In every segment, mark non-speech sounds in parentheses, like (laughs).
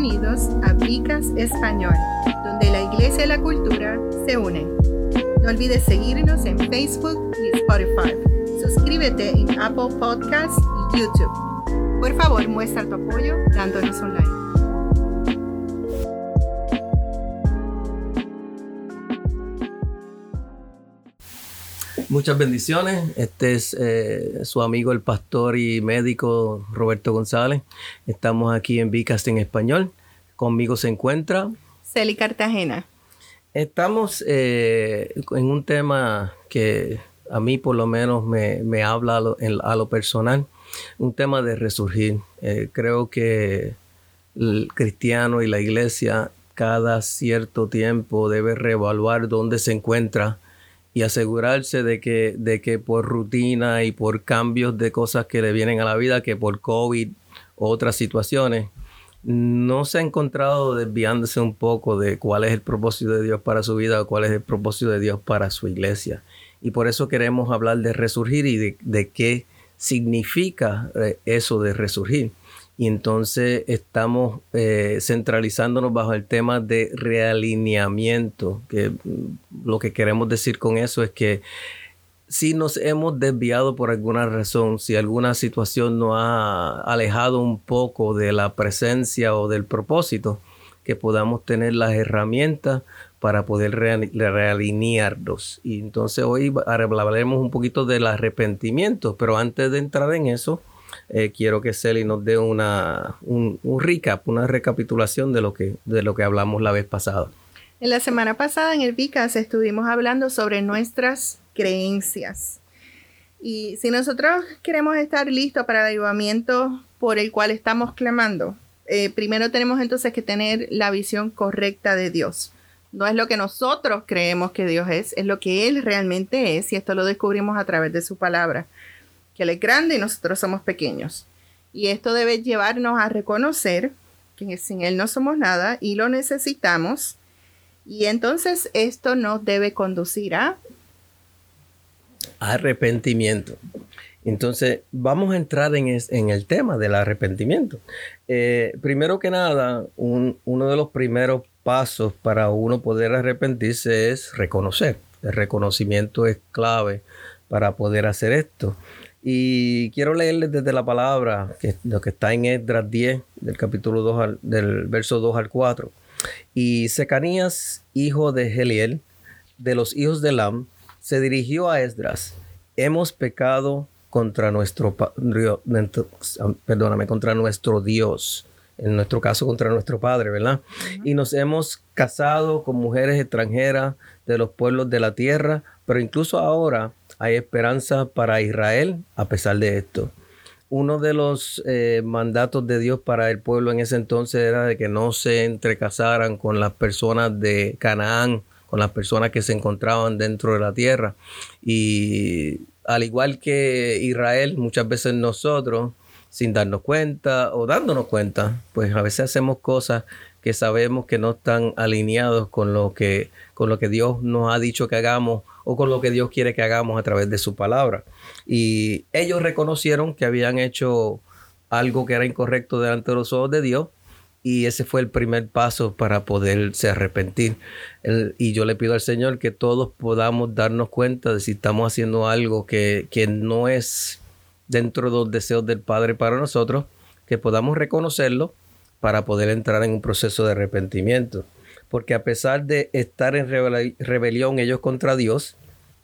Bienvenidos a Vicas Español, donde la iglesia y la cultura se unen. No olvides seguirnos en Facebook y Spotify. Suscríbete en Apple Podcasts y YouTube. Por favor, muestra tu apoyo dándonos un like. Muchas bendiciones. Este es eh, su amigo el pastor y médico Roberto González. Estamos aquí en Vicast en español. Conmigo se encuentra Celi Cartagena. Estamos eh, en un tema que a mí por lo menos me, habla a lo, personal, un tema de resurgir. Eh, creo que el cristiano y la iglesia cada cierto tiempo debe reevaluar dónde se encuentra y asegurarse de que, de que por rutina y por cambios de cosas que le vienen a la vida, que por COVID o otras situaciones, no se ha encontrado desviándose un poco de cuál es el propósito de Dios para su vida o cuál es el propósito de Dios para su iglesia. Y por eso queremos hablar de resurgir y de, qué significa eh, eso de resurgir y entonces estamos eh, centralizándonos bajo el tema de realineamiento, que mm, lo que queremos decir con eso es que si nos hemos desviado por alguna razón, si alguna situación nos ha alejado un poco de la presencia o del propósito, que podamos tener las herramientas para poder realinearnos. Y entonces hoy hablaremos un poquito del arrepentimiento, pero antes de entrar en eso, eh, quiero que Celi nos dé una, un, recap, una recapitulación de lo, que, de lo que hablamos la vez pasada. En la semana pasada en el VICAS estuvimos hablando sobre nuestras creencias. Y si nosotros queremos estar listos para el ayudamiento por el cual estamos clamando, eh, primero tenemos entonces que tener la visión correcta de Dios. No es lo que nosotros creemos que Dios es, es lo que Él realmente es y esto lo descubrimos a través de su palabra que Él es grande y nosotros somos pequeños. Y esto debe llevarnos a reconocer que sin Él no somos nada y lo necesitamos. Y entonces esto nos debe conducir a arrepentimiento. Entonces, vamos a entrar en, el tema del arrepentimiento. Eh, primero que nada, uno de los primeros pasos para uno poder arrepentirse es reconocer. El reconocimiento es clave para poder hacer esto. Y quiero leerles desde la palabra, que, lo que está en Esdras 10, del capítulo 2, del verso 2 al 4. Y Secanías, hijo de Geliel, de los hijos de Lam, se dirigió a Esdras. Hemos pecado contra nuestro, perdóname, contra nuestro Dios, en nuestro caso contra nuestro Padre, ¿verdad? Y nos hemos casado con mujeres extranjeras de los pueblos de la tierra, pero incluso ahora hay esperanza para Israel a pesar de esto. Uno de los eh, mandatos de Dios para el pueblo en ese entonces era de que no se entrecasaran con las personas de Canaán, con las personas que se encontraban dentro de la tierra. Y al igual que Israel, muchas veces nosotros, sin darnos cuenta o dándonos cuenta, pues a veces hacemos cosas que sabemos que no están alineados con lo que, con lo que Dios nos ha dicho que hagamos o con lo que Dios quiere que hagamos a través de su palabra. Y ellos reconocieron que habían hecho algo que era incorrecto delante de los ojos de Dios y ese fue el primer paso para poderse arrepentir. y yo le pido al Señor que todos podamos darnos cuenta de si estamos haciendo algo que, que no es dentro de los deseos del Padre para nosotros, que podamos reconocerlo para poder entrar en un proceso de arrepentimiento porque a pesar de estar en rebelión ellos contra Dios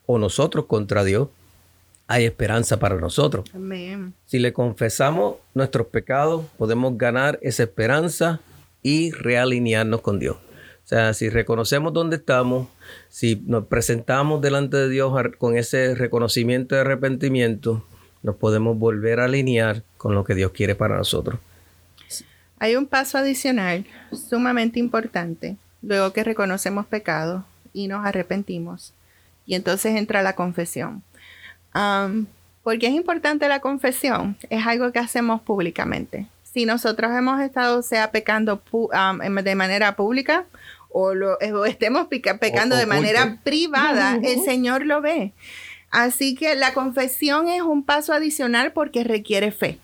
o nosotros contra Dios, hay esperanza para nosotros. Si le confesamos nuestros pecados, podemos ganar esa esperanza y realinearnos con Dios. O sea, si reconocemos dónde estamos, si nos presentamos delante de Dios con ese reconocimiento de arrepentimiento, nos podemos volver a alinear con lo que Dios quiere para nosotros. Hay un paso adicional sumamente importante luego que reconocemos pecado y nos arrepentimos. Y entonces entra la confesión. Porque es importante la confesión? Es algo que hacemos públicamente. Si nosotros hemos estado, sea pecando de manera pública o, lo, (laughs) estemos pecando de manera privada, el Señor lo ve. Así que la confesión es un paso adicional porque requiere fe.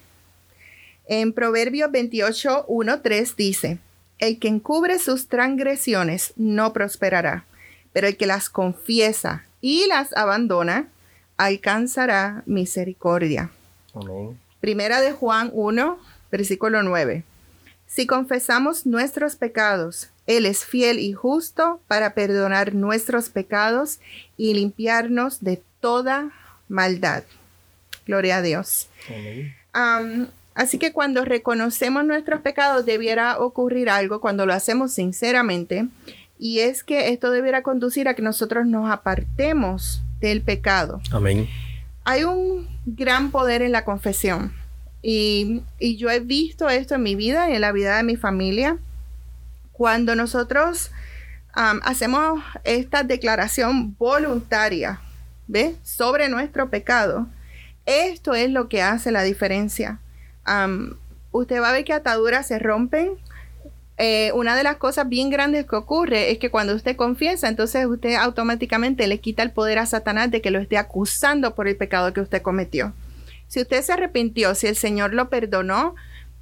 En Proverbios 28, 1, 3 dice, El que encubre sus transgresiones no prosperará, pero el que las confiesa y las abandona alcanzará misericordia. Primera de Juan 1, versículo 9. Si confesamos nuestros pecados, Él es fiel y justo para perdonar nuestros pecados y limpiarnos de toda maldad. Gloria a Dios. así que cuando reconocemos nuestros pecados debiera ocurrir algo cuando lo hacemos sinceramente y es que esto debiera conducir a que nosotros nos apartemos del pecado. Amén. Hay un gran poder en la confesión. Y, yo he visto esto en mi vida y en la vida de mi familia. Cuando nosotros hacemos esta declaración voluntaria, ¿ve? Sobre nuestro pecado, esto es lo que hace la diferencia. usted va a ver que ataduras se rompen. Eh, una de las cosas bien grandes que ocurre es que cuando usted confiesa, entonces usted automáticamente le quita el poder a Satanás de que lo esté acusando por el pecado que usted cometió. Si usted se arrepintió, si el Señor lo perdonó,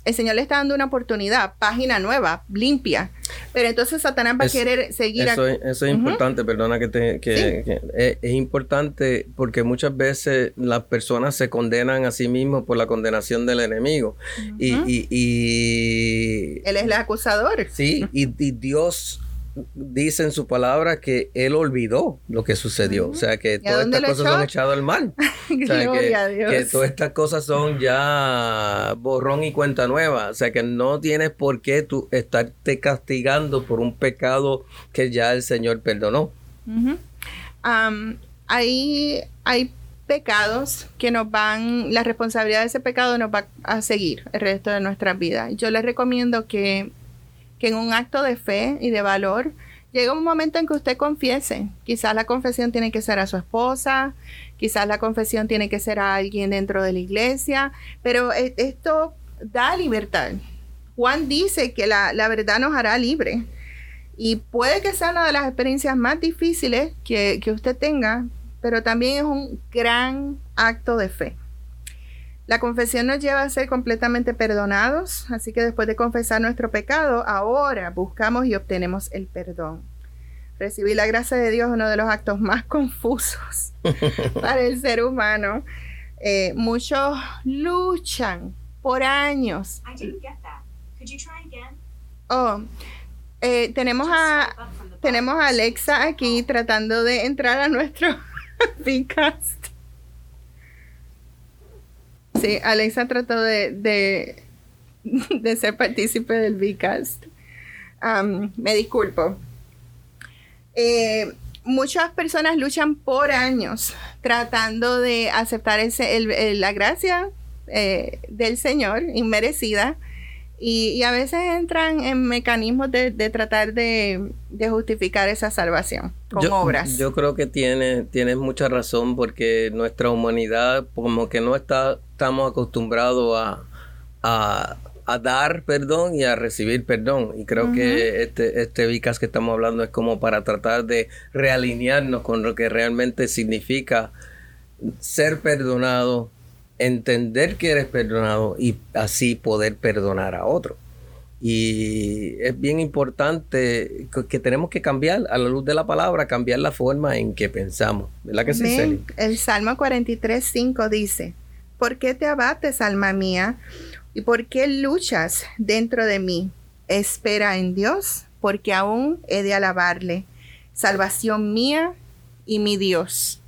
el Señor le está dando una oportunidad, página nueva, limpia. Pero entonces Satanás va a querer seguir. Eso, eso es importante, perdona que te. Que, es, importante porque muchas veces las personas se condenan a sí mismos por la condenación del enemigo. y, y, Él es el acusador. Sí, y, y Dios dice en su palabra que él olvidó lo que sucedió. O sea, que todas estas cosas son echadas al mal. (laughs) o sea, que, todas estas cosas son ya borrón y cuenta nueva. O sea, que no tienes por qué tú estarte castigando por un pecado que ya el Señor perdonó. ahí hay pecados que nos van, la responsabilidad de ese pecado nos va a seguir el resto de nuestras vidas. Yo les recomiendo que que en un acto de fe y de valor llega un momento en que usted confiese. Quizás la confesión tiene que ser a su esposa, quizás la confesión tiene que ser a alguien dentro de la iglesia, pero e, esto da libertad. Juan dice que la, verdad nos hará libre. Y puede que sea una de las experiencias más difíciles que, que usted tenga, pero también es un gran acto de fe. La confesión nos lleva a ser completamente perdonados, así que después de confesar nuestro pecado, ahora buscamos y obtenemos el perdón. Recibir la gracia de Dios es uno de los actos más (laughs) confusos (laughs) para el ser humano. Eh, muchos luchan por años. Oh, eh, tenemos a tenemos a Alexa aquí tratando de entrar a nuestro (laughs) podcast. Sí, Alexa trató de, de, (laughs) ser partícipe del VCast. me disculpo. Eh, muchas personas luchan por años tratando de aceptar ese, la gracia eh, del Señor inmerecida y, a veces entran en mecanismos de, tratar de, justificar esa salvación con obras. Yo creo que tiene, tienes mucha razón porque nuestra humanidad como que no está, estamos acostumbrados a, a, dar perdón y a recibir perdón. Y creo que este, este vicas que estamos hablando es como para tratar de realinearnos con lo que realmente significa ser perdonado entender que eres perdonado y así poder perdonar a otro. Y es bien importante que tenemos que cambiar a la luz de la palabra, cambiar la forma en que pensamos. ¿Verdad que sí, El Salmo 43, 5 dice, ¿por qué te abates, alma mía? ¿Y por qué luchas dentro de mí? Espera en Dios, porque aún he de alabarle. Salvación mía y mi Dios.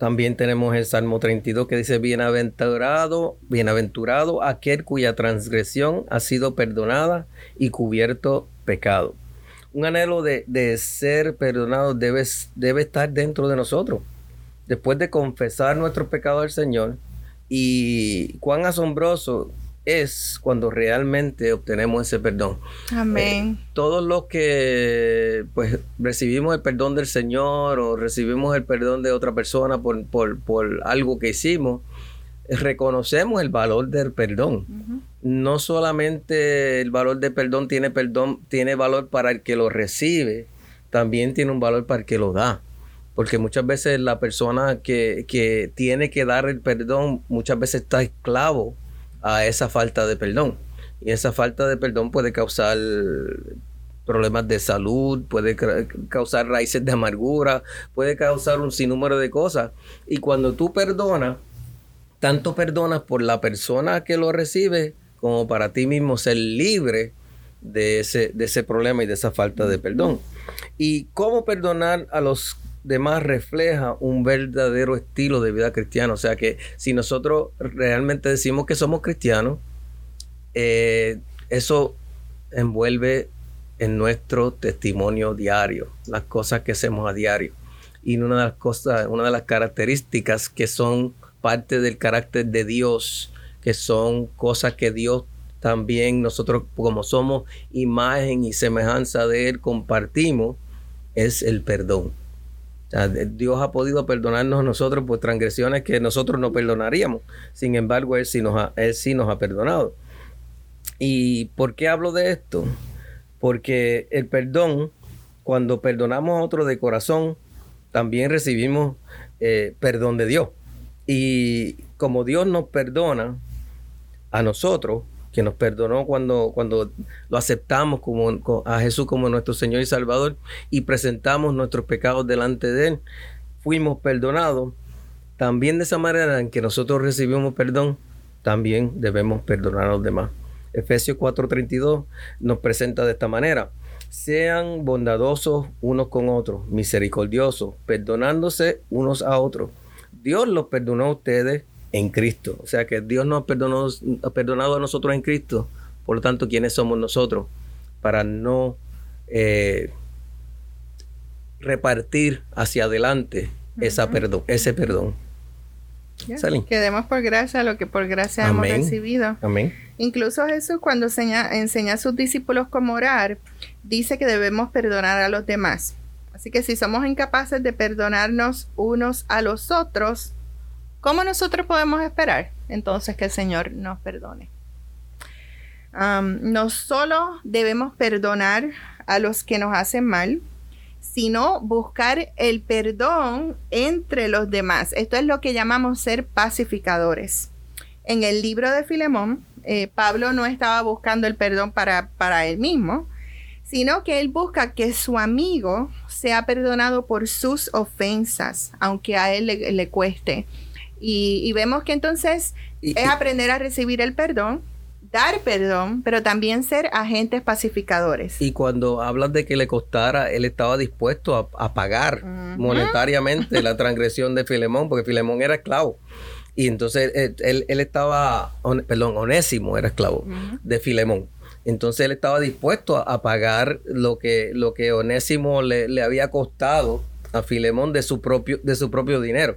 También tenemos el Salmo 32 que dice, bienaventurado, bienaventurado aquel cuya transgresión ha sido perdonada y cubierto pecado. Un anhelo de, ser perdonado debe, debe estar dentro de nosotros. Después de confesar nuestro pecado al Señor, y cuán asombroso es cuando realmente obtenemos ese perdón. Amén. Eh, todos los que pues recibimos el perdón del Señor o recibimos el perdón de otra persona por, por, algo que hicimos, reconocemos el valor del perdón. No solamente el valor del perdón tiene perdón, tiene valor para el que lo recibe, también tiene un valor para el que lo da. Porque muchas veces la persona que, que tiene que dar el perdón, muchas veces está esclavo a esa falta de perdón. Y esa falta de perdón puede causar problemas de salud, puede causar raíces de amargura, puede causar un sinnúmero de cosas. Y cuando tú perdonas, tanto perdonas por la persona que lo recibe como para ti mismo ser libre de ese, de ese problema y de esa falta de perdón. Y cómo perdonar a los demás refleja un verdadero estilo de vida cristiano. O sea que si nosotros realmente decimos que somos cristianos, eh, eso envuelve en nuestro testimonio diario, las cosas que hacemos a diario. Y una de las cosas, una de las características que son parte del carácter de Dios, que son cosas que Dios también nosotros como somos imagen y semejanza de Él compartimos, es el perdón. Dios ha podido perdonarnos a nosotros por transgresiones que nosotros no perdonaríamos. Sin embargo, Él sí nos ha, perdonado. ¿Y por qué hablo de esto? Porque el perdón, cuando perdonamos a otro de corazón, también recibimos eh, perdón de Dios. Y como Dios nos perdona a nosotros, que nos perdonó cuando, cuando lo aceptamos como, a Jesús como nuestro Señor y Salvador y presentamos nuestros pecados delante de Él, fuimos perdonados. También de esa manera en que nosotros recibimos perdón, también debemos perdonar a los demás. Efesios 4:32 nos presenta de esta manera. Sean bondadosos unos con otros, misericordiosos, perdonándose unos a otros. Dios los perdonó a ustedes en Cristo. O sea que Dios nos perdonó, ha perdonado a nosotros en Cristo. Por lo tanto, ¿quiénes somos nosotros? Para no eh, repartir hacia adelante esa perdón, ese perdón. Quedemos por gracia lo que por gracia hemos recibido. Amén. Incluso Jesús cuando enseña, enseña a sus discípulos cómo orar, dice que debemos perdonar a los demás. Así que si somos incapaces de perdonarnos unos a los otros, ¿Cómo nosotros podemos esperar entonces que el Señor nos perdone? no solo debemos perdonar a los que nos hacen mal, sino buscar el perdón entre los demás. Esto es lo que llamamos ser pacificadores. En el libro de Filemón, eh, Pablo no estaba buscando el perdón para, para él mismo, sino que él busca que su amigo sea perdonado por sus ofensas, aunque a él le cueste. Y, vemos que entonces es aprender a recibir el perdón, dar perdón, pero también ser agentes pacificadores. Y cuando hablas de que le costara, él estaba dispuesto a, pagar monetariamente la transgresión de Filemón, porque Filemón era esclavo. Y entonces eh, él, estaba, perdón, Onésimo era esclavo de Filemón. Entonces él estaba dispuesto a, pagar lo que, lo que Onésimo le, le había costado a Filemón de su propio, de su propio dinero.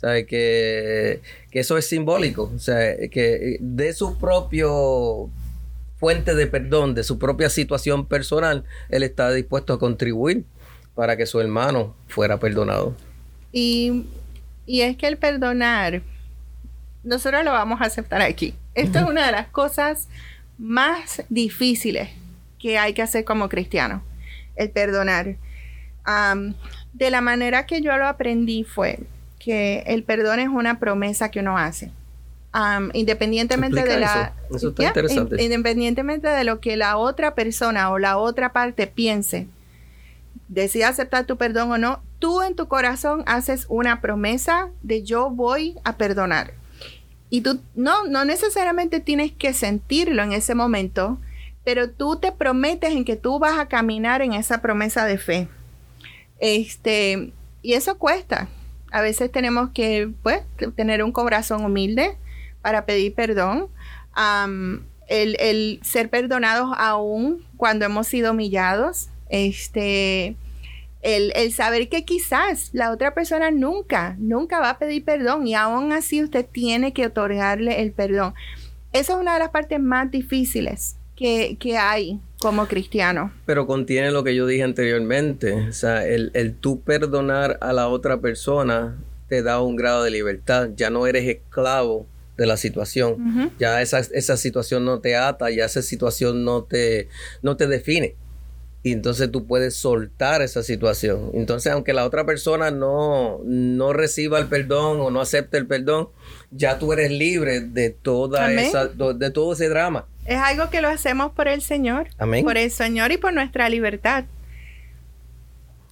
Que, eso es simbólico, o sea, que de su propio fuente de perdón, de su propia situación personal, él está dispuesto a contribuir para que su hermano fuera perdonado. Y, y es que el perdonar, nosotros lo vamos a aceptar aquí. Esto es (laughs) una de las cosas más difíciles que hay que hacer como cristiano, el perdonar. de la manera que yo lo aprendí fue, que el perdón es una promesa que uno hace. independientemente de la independientemente de lo que la otra persona o la otra parte piense decida aceptar tu perdón o no tú en tu corazón haces una promesa de yo voy a perdonar. Y tú no no necesariamente tienes que sentirlo en ese momento pero tú te prometes en que tú vas a caminar en esa promesa de fe. Este y eso cuesta a veces tenemos que pues, tener un corazón humilde para pedir perdón. el, ser perdonados aún cuando hemos sido humillados. Este, el, el, saber que quizás la otra persona nunca, nunca va a pedir perdón y aún así usted tiene que otorgarle el perdón. Esa es una de las partes más difíciles que, que hay como cristiano. Pero contiene lo que yo dije anteriormente. O sea, el, el tú perdonar a la otra persona te da un grado de libertad. Ya no eres esclavo de la situación. Ya esa, esa, situación no te ata, ya esa situación no te, no te define. Y entonces tú puedes soltar esa situación. Entonces, aunque la otra persona no, no reciba el perdón o no acepte el perdón, ya tú eres libre de toda esa, de todo ese drama. Es algo que lo hacemos por el Señor. Amén. Por el Señor y por nuestra libertad.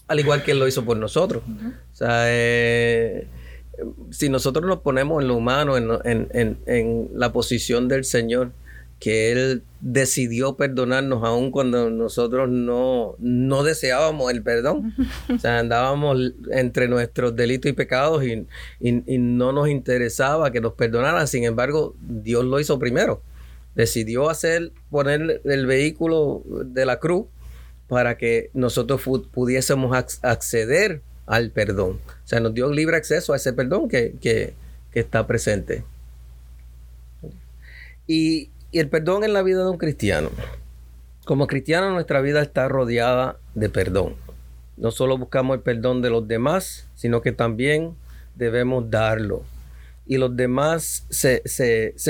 Al igual que Él lo hizo por nosotros. O sea, eh, si nosotros nos ponemos en lo humano, en, la posición del Señor, que Él decidió perdonarnos aun cuando nosotros no, no deseábamos el perdón. O sea, andábamos entre nuestros delitos y pecados y, y, no nos interesaba que nos perdonaran. Sin embargo, Dios lo hizo primero. Decidió hacer, poner el vehículo de la cruz para que nosotros pudiésemos acceder al perdón. O sea, nos dio libre acceso a ese perdón que, está presente. Y, el perdón en la vida de un cristiano. Como cristiano nuestra vida está rodeada de perdón. No solo buscamos el perdón de los demás, sino que también debemos darlo. Y los demás se,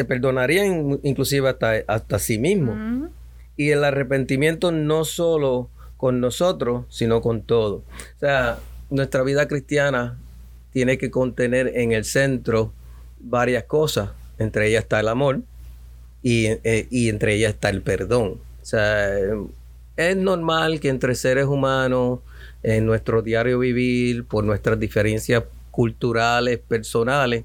perdonarían inclusive hasta, hasta sí mismos. Y el arrepentimiento no solo con nosotros, sino con todo. O sea, nuestra vida cristiana tiene que contener en el centro varias cosas. Entre ellas está el amor y, eh, entre ellas está el perdón. O sea, es normal que entre seres humanos, en nuestro diario vivir, por nuestras diferencias culturales, personales,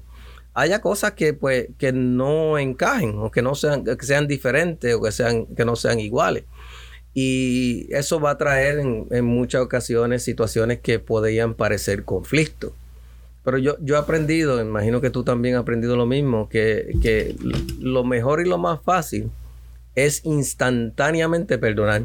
haya cosas que pues que no encajen o que no sean que sean diferentes o que sean que no sean iguales. Y eso va a traer en, muchas ocasiones situaciones que podrían parecer conflictos. Pero yo, yo he aprendido, imagino que tú también has aprendido lo mismo, que, que lo mejor y lo más fácil es instantáneamente perdonar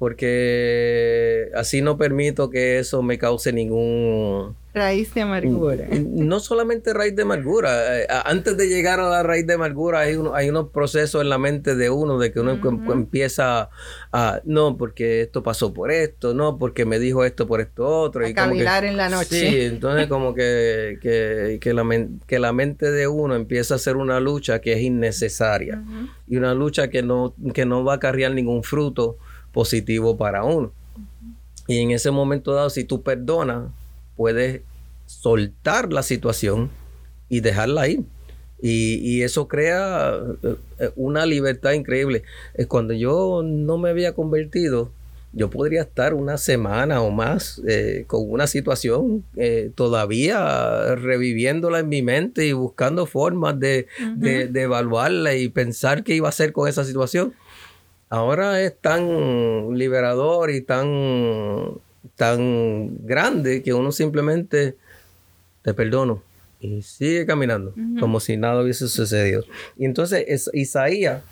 porque así no permito que eso me cause ningún... Raíz de amargura. No solamente raíz de amargura. Eh, antes de llegar a la raíz de amargura hay, hay unos procesos en la mente de uno de que uno empieza a... No, porque esto pasó por esto, no, porque me dijo esto por esto otro. A y en la noche. Sí, entonces como que, que, la, que la mente de uno empieza a hacer una lucha que es innecesaria. Y una lucha que no, que no va a acarrear ningún fruto positivo para uno. Y en ese momento dado, si tú perdonas, puedes soltar la situación y dejarla ir. Y, eso crea eh, una libertad increíble. Eh, cuando yo no me había convertido, yo podría estar una semana o más eh, con una situación todavía reviviéndola en mi mente y buscando formas de, de, evaluarla y pensar qué iba a hacer con esa situación ahora es tan liberador y tan, tan grande que uno simplemente te perdono y sigue caminando como si nada hubiese sucedido. Y entonces Isaías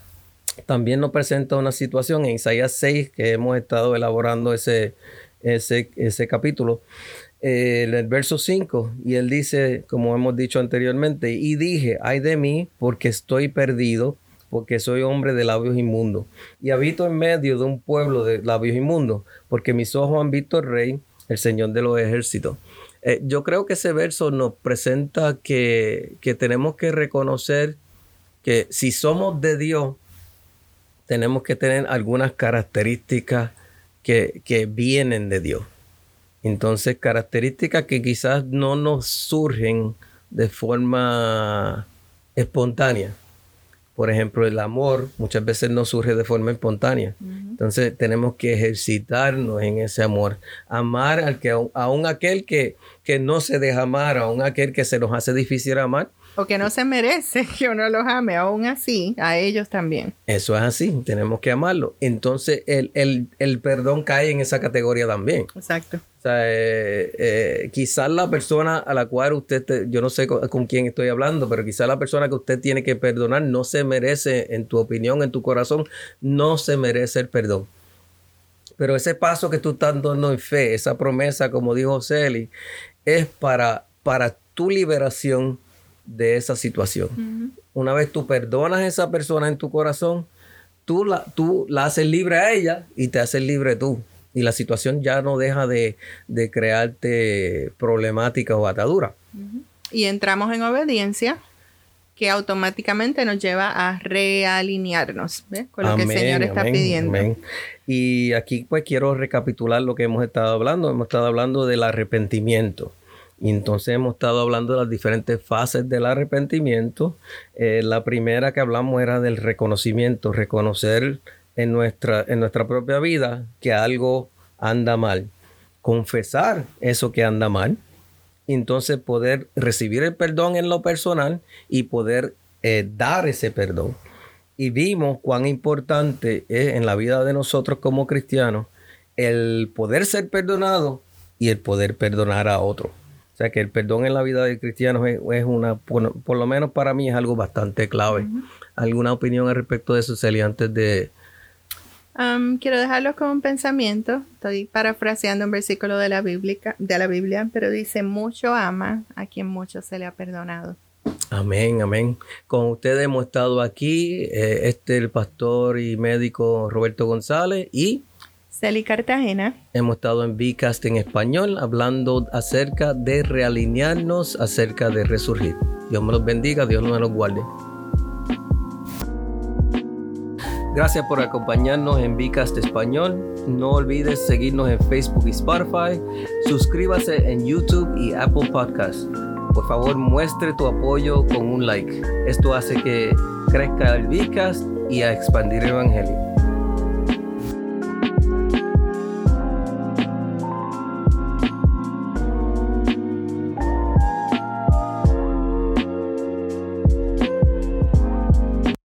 también nos presenta una situación en Isaías 6 que hemos estado elaborando ese, ese, ese capítulo. Eh, en el verso 5, y él dice, como hemos dicho anteriormente, y dije, ay de mí, porque estoy perdido, porque soy hombre de labios inmundos. Y habito en medio de un pueblo de labios inmundos, porque mis ojos han visto al rey, el Señor de los ejércitos. Eh, yo creo que ese verso nos presenta que, tenemos que reconocer que si somos de Dios, tenemos que tener algunas características que, que vienen de Dios. Entonces, características que quizás no nos surgen de forma espontánea por ejemplo, el amor muchas veces no surge de forma espontánea. Entonces tenemos que ejercitarnos en ese amor. Amar al que, aún aquel que, que no se deja amar, aún aquel que se nos hace difícil amar, o que no se merece (laughs) que uno los ame, aún así, a ellos también. Eso es así, tenemos que amarlo. Entonces el, perdón cae en esa categoría también. Exacto. O sea, eh, eh, quizás la persona a la cual usted, yo no sé con, quién estoy hablando, pero quizás la persona que usted tiene que perdonar no se merece, en tu opinión, en tu corazón, no se merece el perdón. Pero ese paso que tú estás dando en fe, esa promesa, como dijo Celi, es para, para tu liberación de esa situación. Una vez tú perdonas a esa persona en tu corazón, tú la, tú la haces libre a ella y te haces libre tú. Y la situación ya no deja de, crearte problemática o atadura. Y entramos en obediencia que automáticamente nos lleva a realinearnos con lo que el Señor está pidiendo. Y aquí pues quiero recapitular lo que hemos estado hablando. Hemos estado hablando del arrepentimiento Y entonces hemos estado hablando de las diferentes fases del arrepentimiento. Eh, la primera que hablamos era del reconocimiento, reconocer en nuestra, en nuestra propia vida que algo anda mal, confesar eso que anda mal, y entonces poder recibir el perdón en lo personal y poder eh, dar ese perdón. Y vimos cuán importante es en la vida de nosotros como cristianos el poder ser perdonado y el poder perdonar a otro. O sea que el perdón en la vida de cristianos es, una, por, lo menos para mí es algo bastante clave. ¿Alguna opinión al respecto de eso, Celia, antes de... Um, quiero dejarlo con un pensamiento. Estoy parafraseando un versículo de la, Biblia, de la Biblia, pero dice, mucho ama a quien mucho se le ha perdonado. Amén, amén. Con ustedes hemos estado aquí, eh, este el pastor y médico Roberto González y Celi Cartagena. Hemos estado en Vicast en español hablando acerca de realinearnos, acerca de resurgir. Dios me los bendiga, Dios me los guarde. Gracias por acompañarnos en Vicast Español. No olvides seguirnos en Facebook y Spotify. Suscríbase en YouTube y Apple Podcasts. Por favor, muestre tu apoyo con un like. Esto hace que crezca el Vicast y a expandir el Evangelio.